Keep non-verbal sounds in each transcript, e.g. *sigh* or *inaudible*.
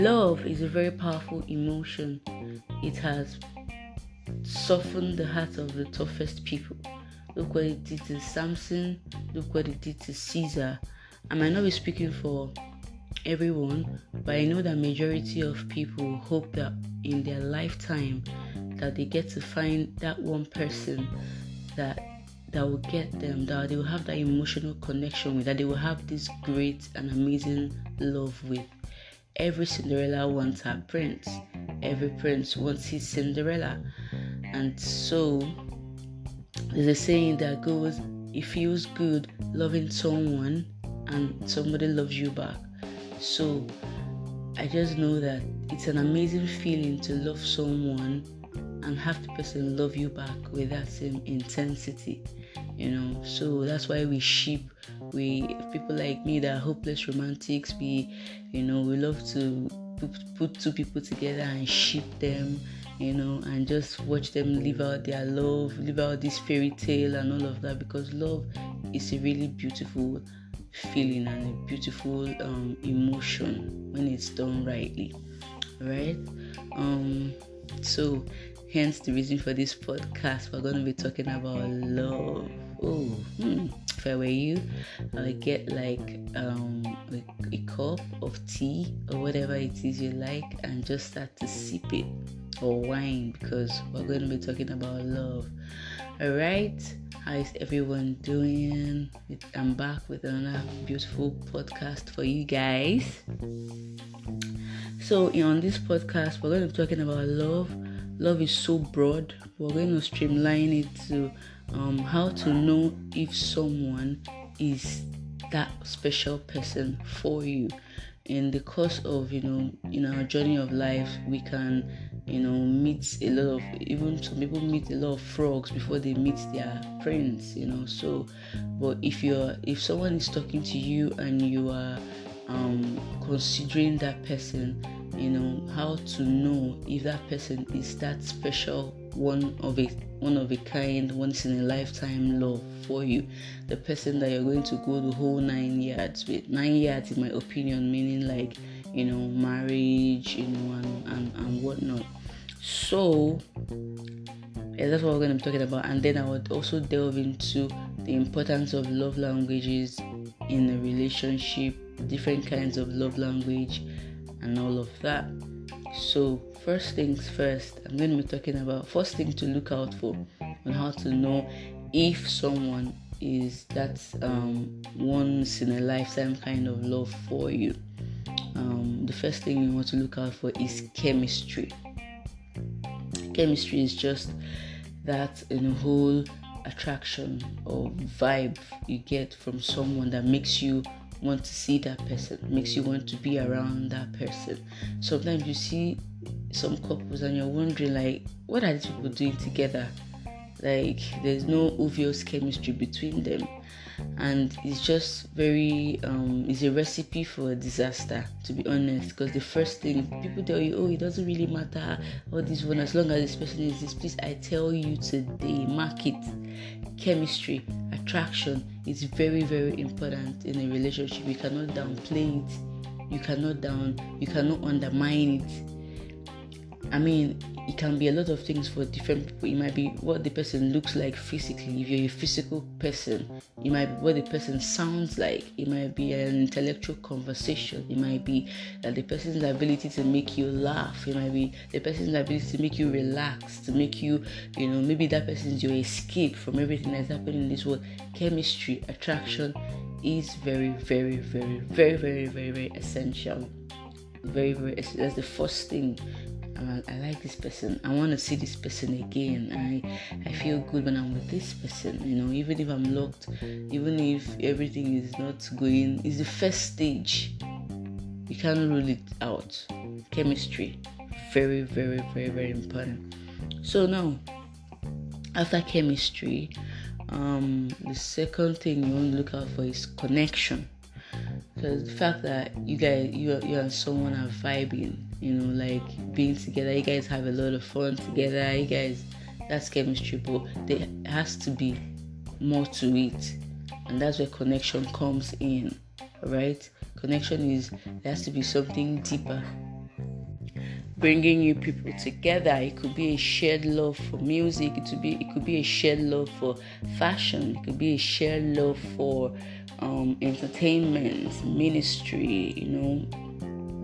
love is a very powerful emotion. It has softened the hearts of the toughest people. Look what it did to Samson. Look what it did to Caesar. I might not be speaking for everyone, but I know that majority of people hope that in their lifetime that they get to find that one person that that will get them, that they will have that emotional connection with, that they will have this great and amazing love with. Every Cinderella wants her prince. Every prince wants his Cinderella. And so there's a saying that goes, it feels good loving someone and somebody loves you back. So I just know that it's an amazing feeling to love someone and have the person love you back with that same intensity you know so that's why we ship we people like me that are hopeless romantics we you know we love to put, two people together and ship them you know and just watch them live out their love live out this fairy tale and all of that because love is a really beautiful feeling and a beautiful um, emotion when it's done rightly right um so hence the reason for this podcast. We're going to be talking about love. Oh hmm, if i were you. I would get like um a, a cup of tea or whatever it is you like and just start to sip it or wine because we're going to be talking about love. All right how is everyone doing? I'm back with another beautiful podcast for you guys. So on this podcast we're going to be talking about love. Love is so broad. We're going to streamline it to um, how to know if someone is that special person for you. In the course of you know in our journey of life, we can you know meet a lot of even some people meet a lot of frogs before they meet their friends. You know, so but if you're if someone is talking to you and you are um, considering that person you know how to know if that person is that special one of a one of a kind once in a lifetime love for you. The person that you're going to go the whole nine yards with. Nine yards in my opinion meaning like you know marriage you know and and, and whatnot. So yeah, that's what we're going to be talking about. And then i would also delve into the importance of love languages in a relationship different kinds of love language and all of that. So, first things first, I'm going to be talking about first thing to look out for on how to know if someone is that um, once in a lifetime kind of love for you. Um, the first thing you want to look out for is chemistry. Chemistry is just that in a whole attraction or vibe you get from someone that makes you want to see that person, makes you want to be around that person. Sometimes you see some couples and you're wondering like what are these people doing together? Like there's no obvious chemistry between them and it's just very um it's a recipe for a disaster to be honest because the first thing people tell you oh it doesn't really matter all this one as long as this person is this please i tell you today market chemistry attraction is very very important in a relationship. You cannot downplay it. You cannot down you cannot undermine it. I mean it can be a lot of things for different people. It might be what the person looks like physically. If you're a physical person, it might be what the person sounds like. It might be an intellectual conversation. It might be that the person's ability to make you laugh. It might be the person's ability to make you relax, to make you, you know, maybe that person's your escape from everything that's happening in this world. Chemistry, attraction is very, very, very, very, very, very, very essential. Very, very. That's the first thing I, I like this person. I want to see this person again. I I feel good when I'm with this person. You know, even if I'm locked, even if everything is not going, it's the first stage. You can't rule it out. Chemistry, very, very, very, very important. So now, after chemistry, um, the second thing you want to look out for is connection. Because the fact that you guys, you, you and someone are vibing, you know, like being together. You guys have a lot of fun together. You guys, that's chemistry, but there has to be more to it, and that's where connection comes in, right? Connection is there has to be something deeper bringing you people together. It could be a shared love for music. It could be it could be a shared love for fashion. It could be a shared love for um, entertainment, ministry. You know,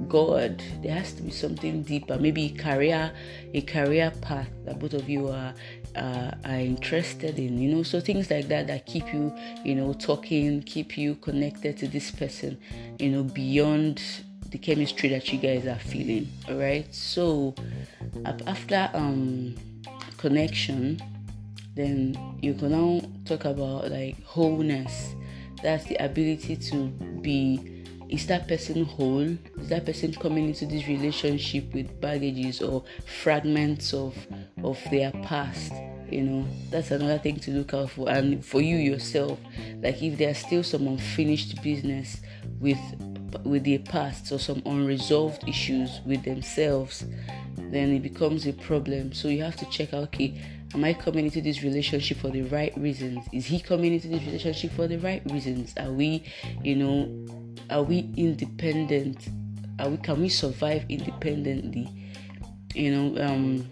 God. There has to be something deeper. Maybe a career, a career path that both of you are uh, are interested in. You know, so things like that that keep you, you know, talking, keep you connected to this person. You know, beyond the chemistry that you guys are feeling all right so after um connection then you can now talk about like wholeness. That's the ability to be is that person whole? Is that person coming into this relationship with baggages or fragments of of their past you know? That's another thing to look out for. And for you yourself like if there's still some unfinished business with with their past or some unresolved issues with themselves, then it becomes a problem. So you have to check out okay, am I coming into this relationship for the right reasons? Is he coming into this relationship for the right reasons? Are we, you know, are we independent? Are we can we survive independently? You know, um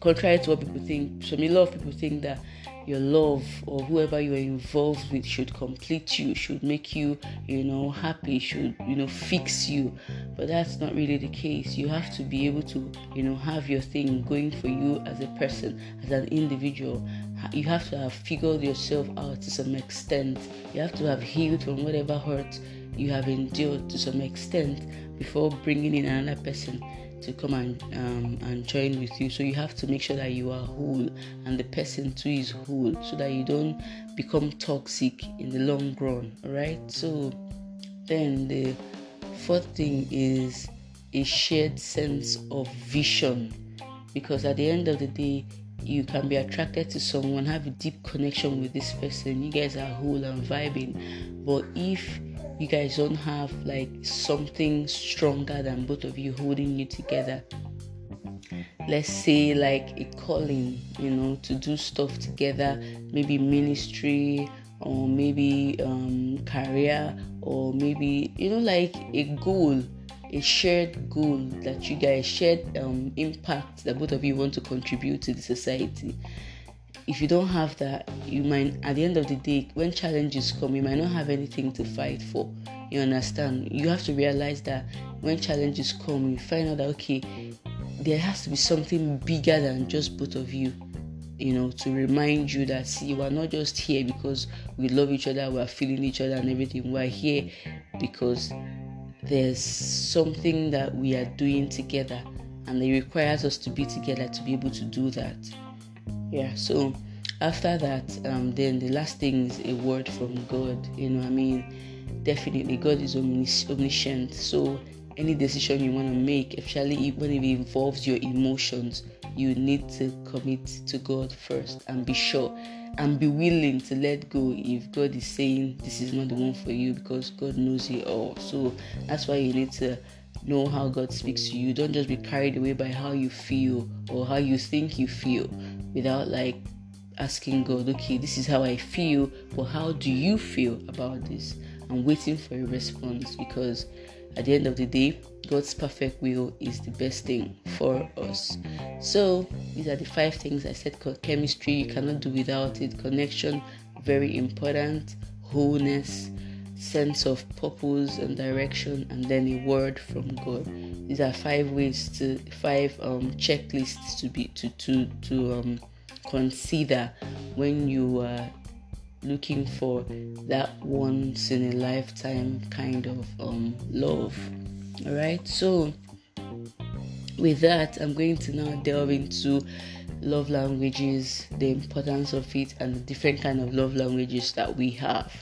contrary to what people think, so a lot of people think that your love or whoever you are involved with should complete you, should make you, you know, happy, should, you know, fix you. But that's not really the case. You have to be able to, you know, have your thing going for you as a person, as an individual. You have to have figured yourself out to some extent. You have to have healed from whatever hurt you have endured to some extent before bringing in another person to come and um, and join with you. So you have to make sure that you are whole and the person too is whole, so that you don't become toxic in the long run. Alright. So then the fourth thing is a shared sense of vision, because at the end of the day, you can be attracted to someone, have a deep connection with this person. You guys are whole and vibing, but if you guys don't have like something stronger than both of you holding you together. Let's say like a calling you know to do stuff together maybe ministry or maybe um, career or maybe you know like a goal a shared goal that you guys shared um, impact that both of you want to contribute to the society if you don't have that, you might at the end of the day, when challenges come, you might not have anything to fight for. You understand? You have to realize that when challenges come, you find out that okay, there has to be something bigger than just both of you. You know, to remind you that see, we are not just here because we love each other, we are feeling each other and everything. We are here because there's something that we are doing together, and it requires us to be together to be able to do that yeah so after that um, then the last thing is a word from god you know i mean? Definitely god is omnis- omniscient. So any decision you want to make especially when it involves your emotions you need to commit to god first and be sure and be willing to let go if god is saying this is not the one for you because god knows it all. So that's why you need to know how god speaks to you. Don't just be carried away by how you feel or how you think you feel without like asking God, okay, this is how I feel, but how do you feel about this? I'm waiting for a response because at the end of the day, God's perfect will is the best thing for us. So, these are the five things I said called chemistry, you cannot do without it, connection, very important, wholeness, sense of purpose and direction, and then a word from God. These are five ways to five um, checklists to be to to to um, consider when you are looking for that once in a lifetime kind of um, love. All right, so with that, I'm going to now delve into love languages, the importance of it, and the different kind of love languages that we have.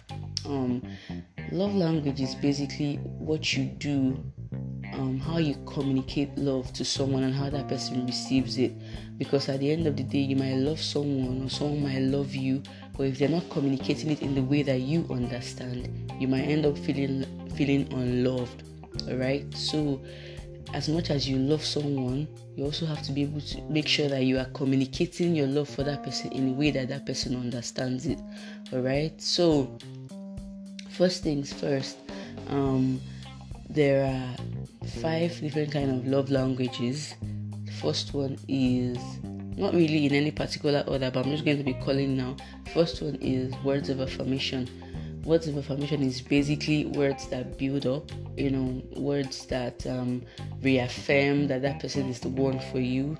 Um, love language is basically what you do, um, how you communicate love to someone, and how that person receives it. Because at the end of the day, you might love someone, or someone might love you, but if they're not communicating it in the way that you understand, you might end up feeling feeling unloved. All right, so as much as you love someone, you also have to be able to make sure that you are communicating your love for that person in a way that that person understands it. All right. So, first things first, um, there are five different kind of love languages. First one is not really in any particular order, but I'm just going to be calling now. First one is words of affirmation. Words of affirmation is basically words that build up, you know, words that um, reaffirm that that person is the one for you.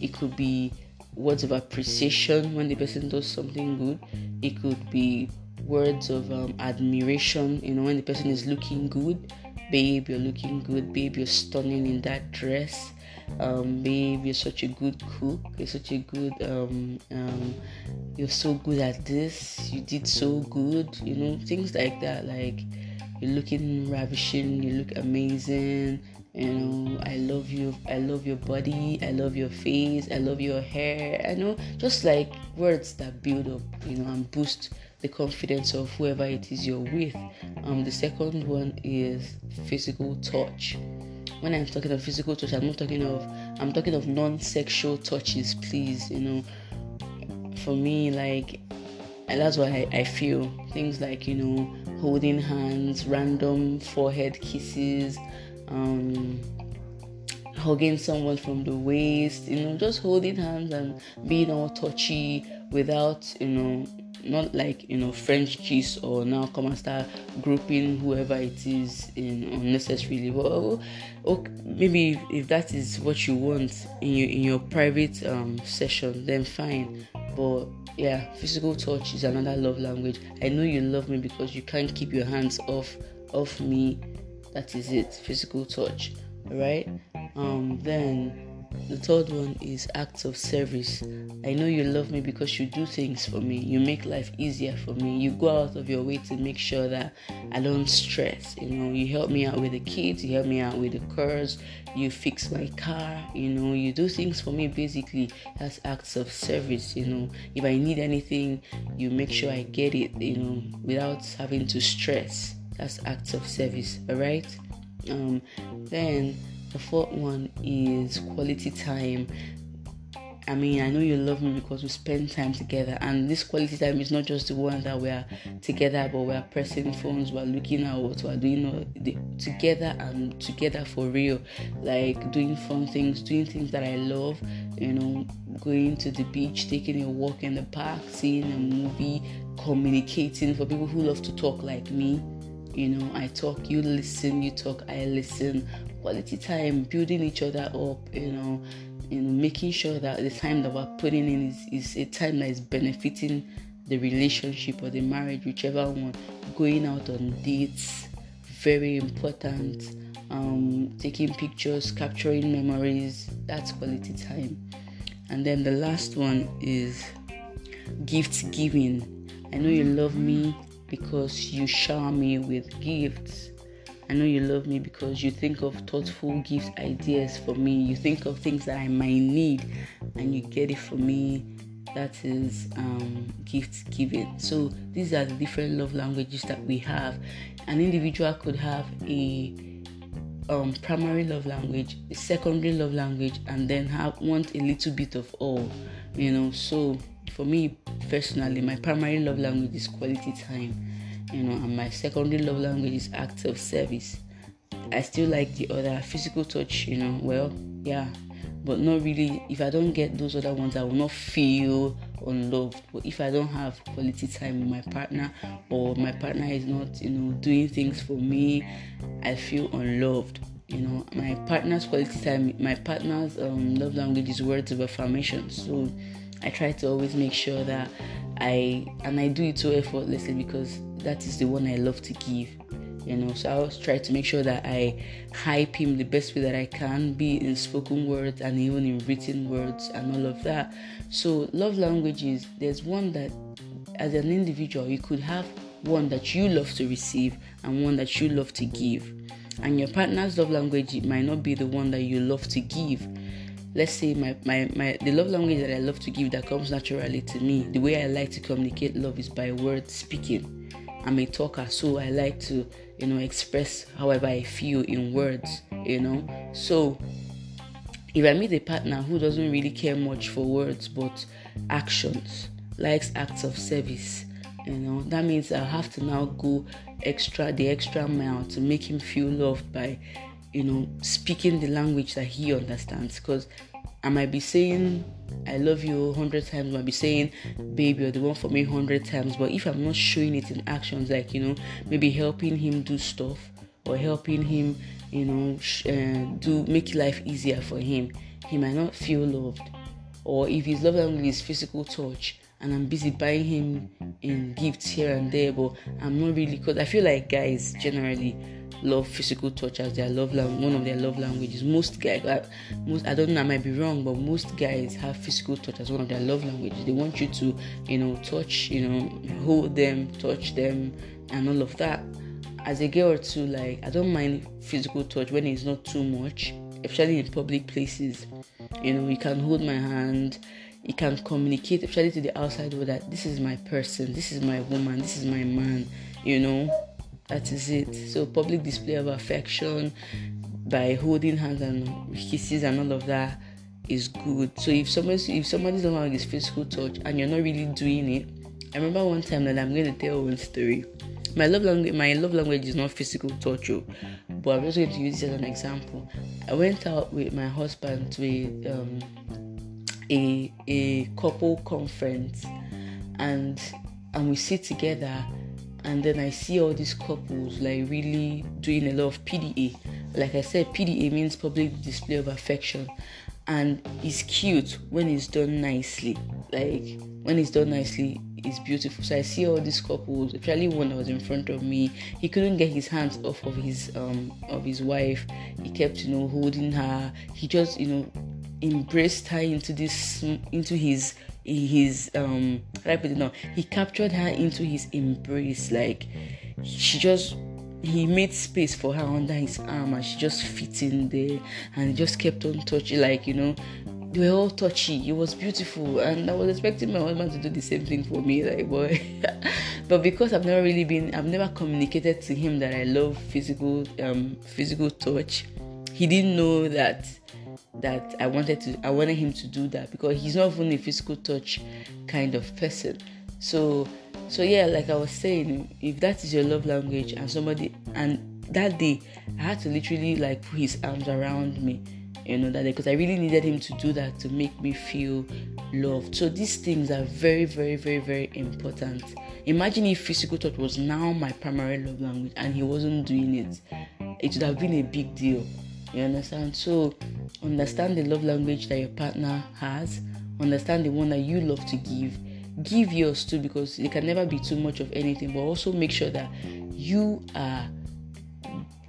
It could be words of appreciation when the person does something good. It could be words of um, admiration, you know, when the person is looking good. Babe, you're looking good. Babe, you're stunning in that dress. Um, babe, you're such a good cook. You're such a good, um, um, you're so good at this. You did so good, you know, things like that. Like, you're looking ravishing, you look amazing, you know i love you i love your body i love your face i love your hair i know just like words that build up you know and boost the confidence of whoever it is you're with. Um the second one is physical touch. When i'm talking of physical touch i'm not talking of i'm talking of non-sexual touches please you know. For me like that's what I, I feel things like you know holding hands random forehead kisses um, hugging someone from the waist, you know, just holding hands and being all touchy without, you know, not like you know French kiss or now come and start grouping whoever it is in unnecessarily. Well, okay, maybe if that is what you want in your in your private um, session, then fine. But yeah, physical touch is another love language. I know you love me because you can't keep your hands off off me that is it, physical touch. Right? Um, then the third one is acts of service. I know you love me because you do things for me. You make life easier for me. You go out of your way to make sure that I don't stress. You know, you help me out with the kids, you help me out with the cars, you fix my car, you know, you do things for me basically as acts of service, you know. If I need anything, you make sure I get it, you know, without having to stress. That's acts of service, all right? Um, then the fourth one is quality time. I mean, I know you love me because we spend time together, and this quality time is not just the one that we're together, but we're pressing phones, we're looking at what we're doing uh, together and together for real, like doing fun things, doing things that I love, you know, going to the beach, taking a walk in the park, seeing a movie, communicating for people who love to talk like me you know, I talk, you listen, you talk, I listen. Quality time, building each other up, you know, making sure that the time that we're putting in is, is a time that is benefiting the relationship or the marriage, whichever one. Going out on dates, very important. Um, taking pictures, capturing memories, that's quality time. And then the last one is gift giving. I know you love me, because you shower me with gifts. I know you love me because you think of thoughtful gift ideas for me. You think of things that I might need and you get it for me. That is um, gift giving. So these are the different love languages that we have. An individual could have a um, primary love language, a secondary love language, and then have want a little bit of all. You know, so for me personally, my primary love language is quality time, you know, and my secondary love language is acts of service. I still like the other physical touch, you know, well, yeah, but not really. If I don't get those other ones, I will not feel unloved. But if I don't have quality time with my partner, or my partner is not, you know, doing things for me, I feel unloved you know my partner's quality time my partner's um, love language is words of affirmation so I try to always make sure that I and I do it so effortlessly because that is the one I love to give. You know, so I always try to make sure that I hype him the best way that I can, be in spoken words and even in written words and all of that. So love languages, there's one that as an individual you could have one that you love to receive and one that you love to give. And your partner's love language might not be the one that you love to give let's say my, my, my the love language that I love to give that comes naturally to me, the way I like to communicate love is by word speaking. I'm a talker, so I like to, you know, express however I feel in words, you know. So if I meet a partner who doesn't really care much for words but actions, likes acts of service, you know, that means I have to now go extra the extra mile to make him feel loved by you know, speaking the language that he understands. Because I might be saying I love you hundred times, I might be saying baby you're the one for me hundred times, but if I'm not showing it in actions, like you know, maybe helping him do stuff or helping him, you know, sh- uh, do make life easier for him, he might not feel loved. Or if his love language is physical touch, and I'm busy buying him in gifts here and there, but I'm not really because I feel like guys generally love physical touch as their love language, one of their love languages. Most guys, most I don't know, I might be wrong, but most guys have physical touch as one of their love languages. They want you to, you know, touch, you know, hold them, touch them, and all of that. As a girl too, like I don't mind physical touch when it's not too much, especially in public places. You know, you can hold my hand you can communicate especially to the outside world that this is my person this is my woman this is my man you know that is it. So public display of affection by holding hands and kisses and all of that is good. So if somebody if somebody doesn't like his physical touch and you're not really doing it, I remember one time that I'm going to tell one story. My love language, my love language is not physical touch, oh, but I'm just going to use this as an example. I went out with my husband to a um, a a couple conference, and and we sit together and then I see all these couples like really doing a lot of PDA. Like I said, PDA means public display of affection, and it's cute when it's done nicely. Like when it's done nicely, it's beautiful. So I see all these couples, especially one that was in front of me. He couldn't get his hands off of his um of his wife. He kept you know holding her. He just you know embraced her into this into his his um how I now? He captured her into his embrace like she just he made space for her under his arm and she just fit in there and just kept on touching like you know they were all touchy. It was beautiful and i was expecting my husband to do the same thing for me like *laughs* boy but because i've never really been i've never communicated to him that i love physical um physical touch he didn't know that that I wanted to I wanted him to do that because he's not even a physical touch kind of person. So so yeah, like I was saying, if that is your love language and somebody and that day I had to literally like put his arms around me, you know, that day because I really needed him to do that to make me feel loved. So these things are very, very, very, very important. Imagine if physical touch was now my primary love language and he wasn't doing it. It would have been a big deal you understand? So, understand the love language that your partner has, understand the one that you love to give. Give yours too because it can never be too much of anything, but also make sure that you are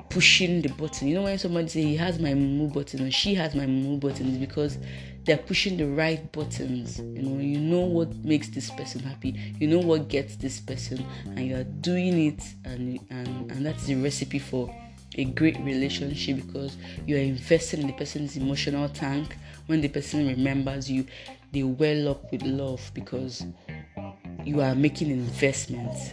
pushing the button. You know when somebody say he has my move button or she has my move button, is because they're pushing the right buttons. You know, you know what makes this person happy, you know what gets this person, and you are doing it, and and and that's the recipe for a great relationship because you are investing in the person's emotional tank. When the person remembers you, they well up with love because you are making investments.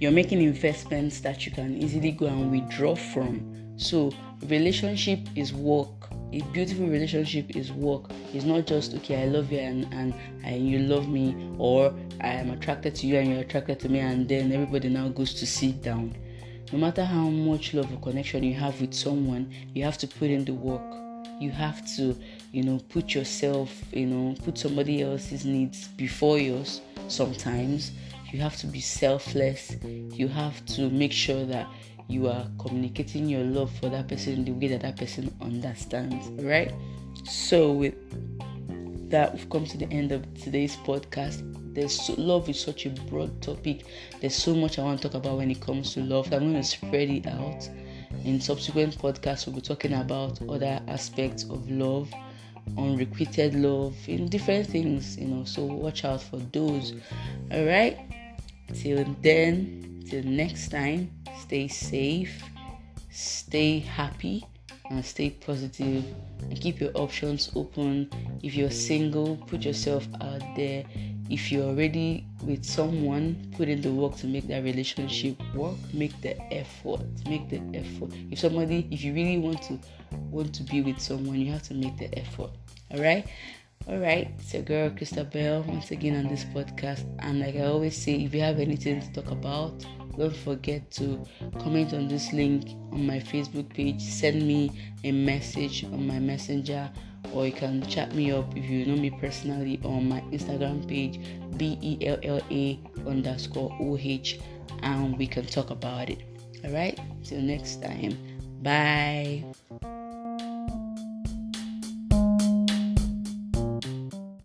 You're making investments that you can easily go and withdraw from. So, relationship is work. A beautiful relationship is work. It's not just okay, I love you and, and, and you love me, or I am attracted to you and you're attracted to me, and then everybody now goes to sit down no matter how much love or connection you have with someone, you have to put in the work. You have to, you know, put yourself, you know, put somebody else's needs before yours sometimes. You have to be selfless. You have to make sure that you are communicating your love for that person the way that that person understands, right? So, with that, we've come to the end of today's podcast there's so, love is such a broad topic. There's so much I want to talk about when it comes to love. I'm going to spread it out. In subsequent podcasts, we'll be talking about other aspects of love, unrequited love, in different things, you know. So watch out for those. All right. Till then, till next time, stay safe, stay happy, and stay positive, and keep your options open. If you're single, put yourself out there if you're already with someone, put in the work to make that relationship work. Make the effort. Make the effort. If somebody, if you really want to want to be with someone, you have to make the effort. All right. All right, it's your girl Christabel once again on this podcast. And like I always say, if you have anything to talk about don't forget to comment on this link on my Facebook page. Send me a message on my messenger or you can chat me up if you know me personally on my Instagram page B E L L A underscore O H and we can talk about it. Alright, till next time. Bye.